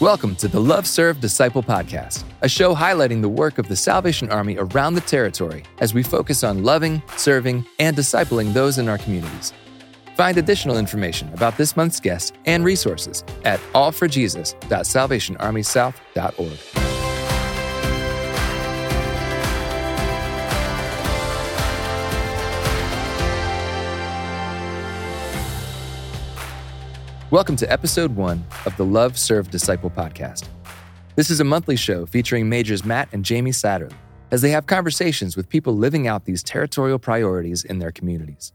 Welcome to the Love Serve Disciple Podcast, a show highlighting the work of the Salvation Army around the territory as we focus on loving, serving, and discipling those in our communities. Find additional information about this month's guest and resources at allforjesus.salvationarmysouth.org. Welcome to episode one of the Love Serve Disciple podcast. This is a monthly show featuring Majors Matt and Jamie Satterlee as they have conversations with people living out these territorial priorities in their communities.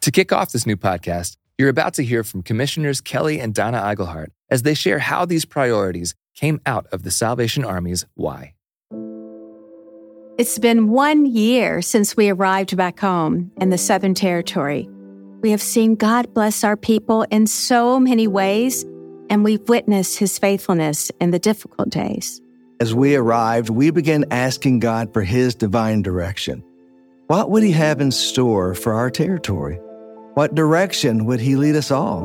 To kick off this new podcast, you're about to hear from Commissioners Kelly and Donna Igleheart as they share how these priorities came out of the Salvation Army's why. It's been one year since we arrived back home in the Southern Territory. We have seen God bless our people in so many ways, and we've witnessed his faithfulness in the difficult days. As we arrived, we began asking God for his divine direction. What would he have in store for our territory? What direction would he lead us all?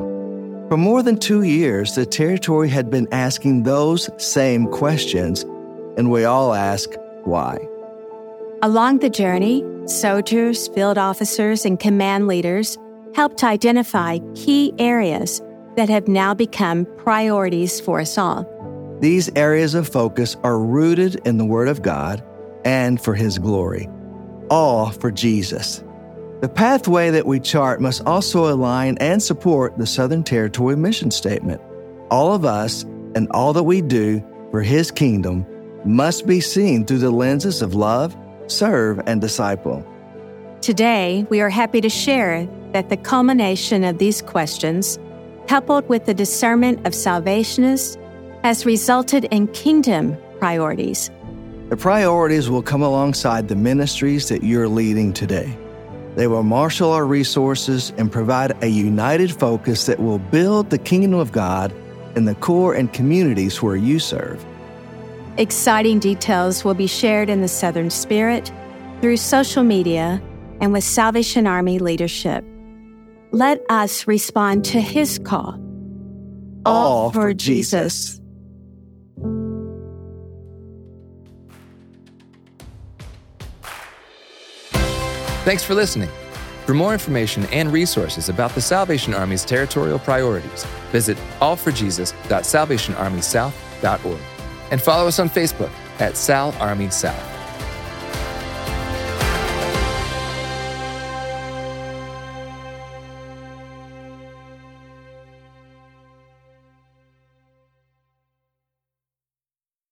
For more than two years, the territory had been asking those same questions, and we all ask, why? Along the journey, soldiers, field officers, and command leaders helped identify key areas that have now become priorities for us all. These areas of focus are rooted in the Word of God and for His glory, all for Jesus. The pathway that we chart must also align and support the Southern Territory mission statement. All of us and all that we do for His kingdom must be seen through the lenses of love, serve, and disciple. Today, we are happy to share that the culmination of these questions, coupled with the discernment of salvationists, has resulted in kingdom priorities. The priorities will come alongside the ministries that you're leading today. They will marshal our resources and provide a united focus that will build the kingdom of God in the corps and communities where you serve. Exciting details will be shared in the Southern Spirit through social media and with Salvation Army leadership. Let us respond to his call. All, for, Jesus. Thanks for listening. For more information and resources about the Salvation Army's territorial priorities, visit allforjesus.salvationarmysouth.org and follow us on Facebook at Sal Army South.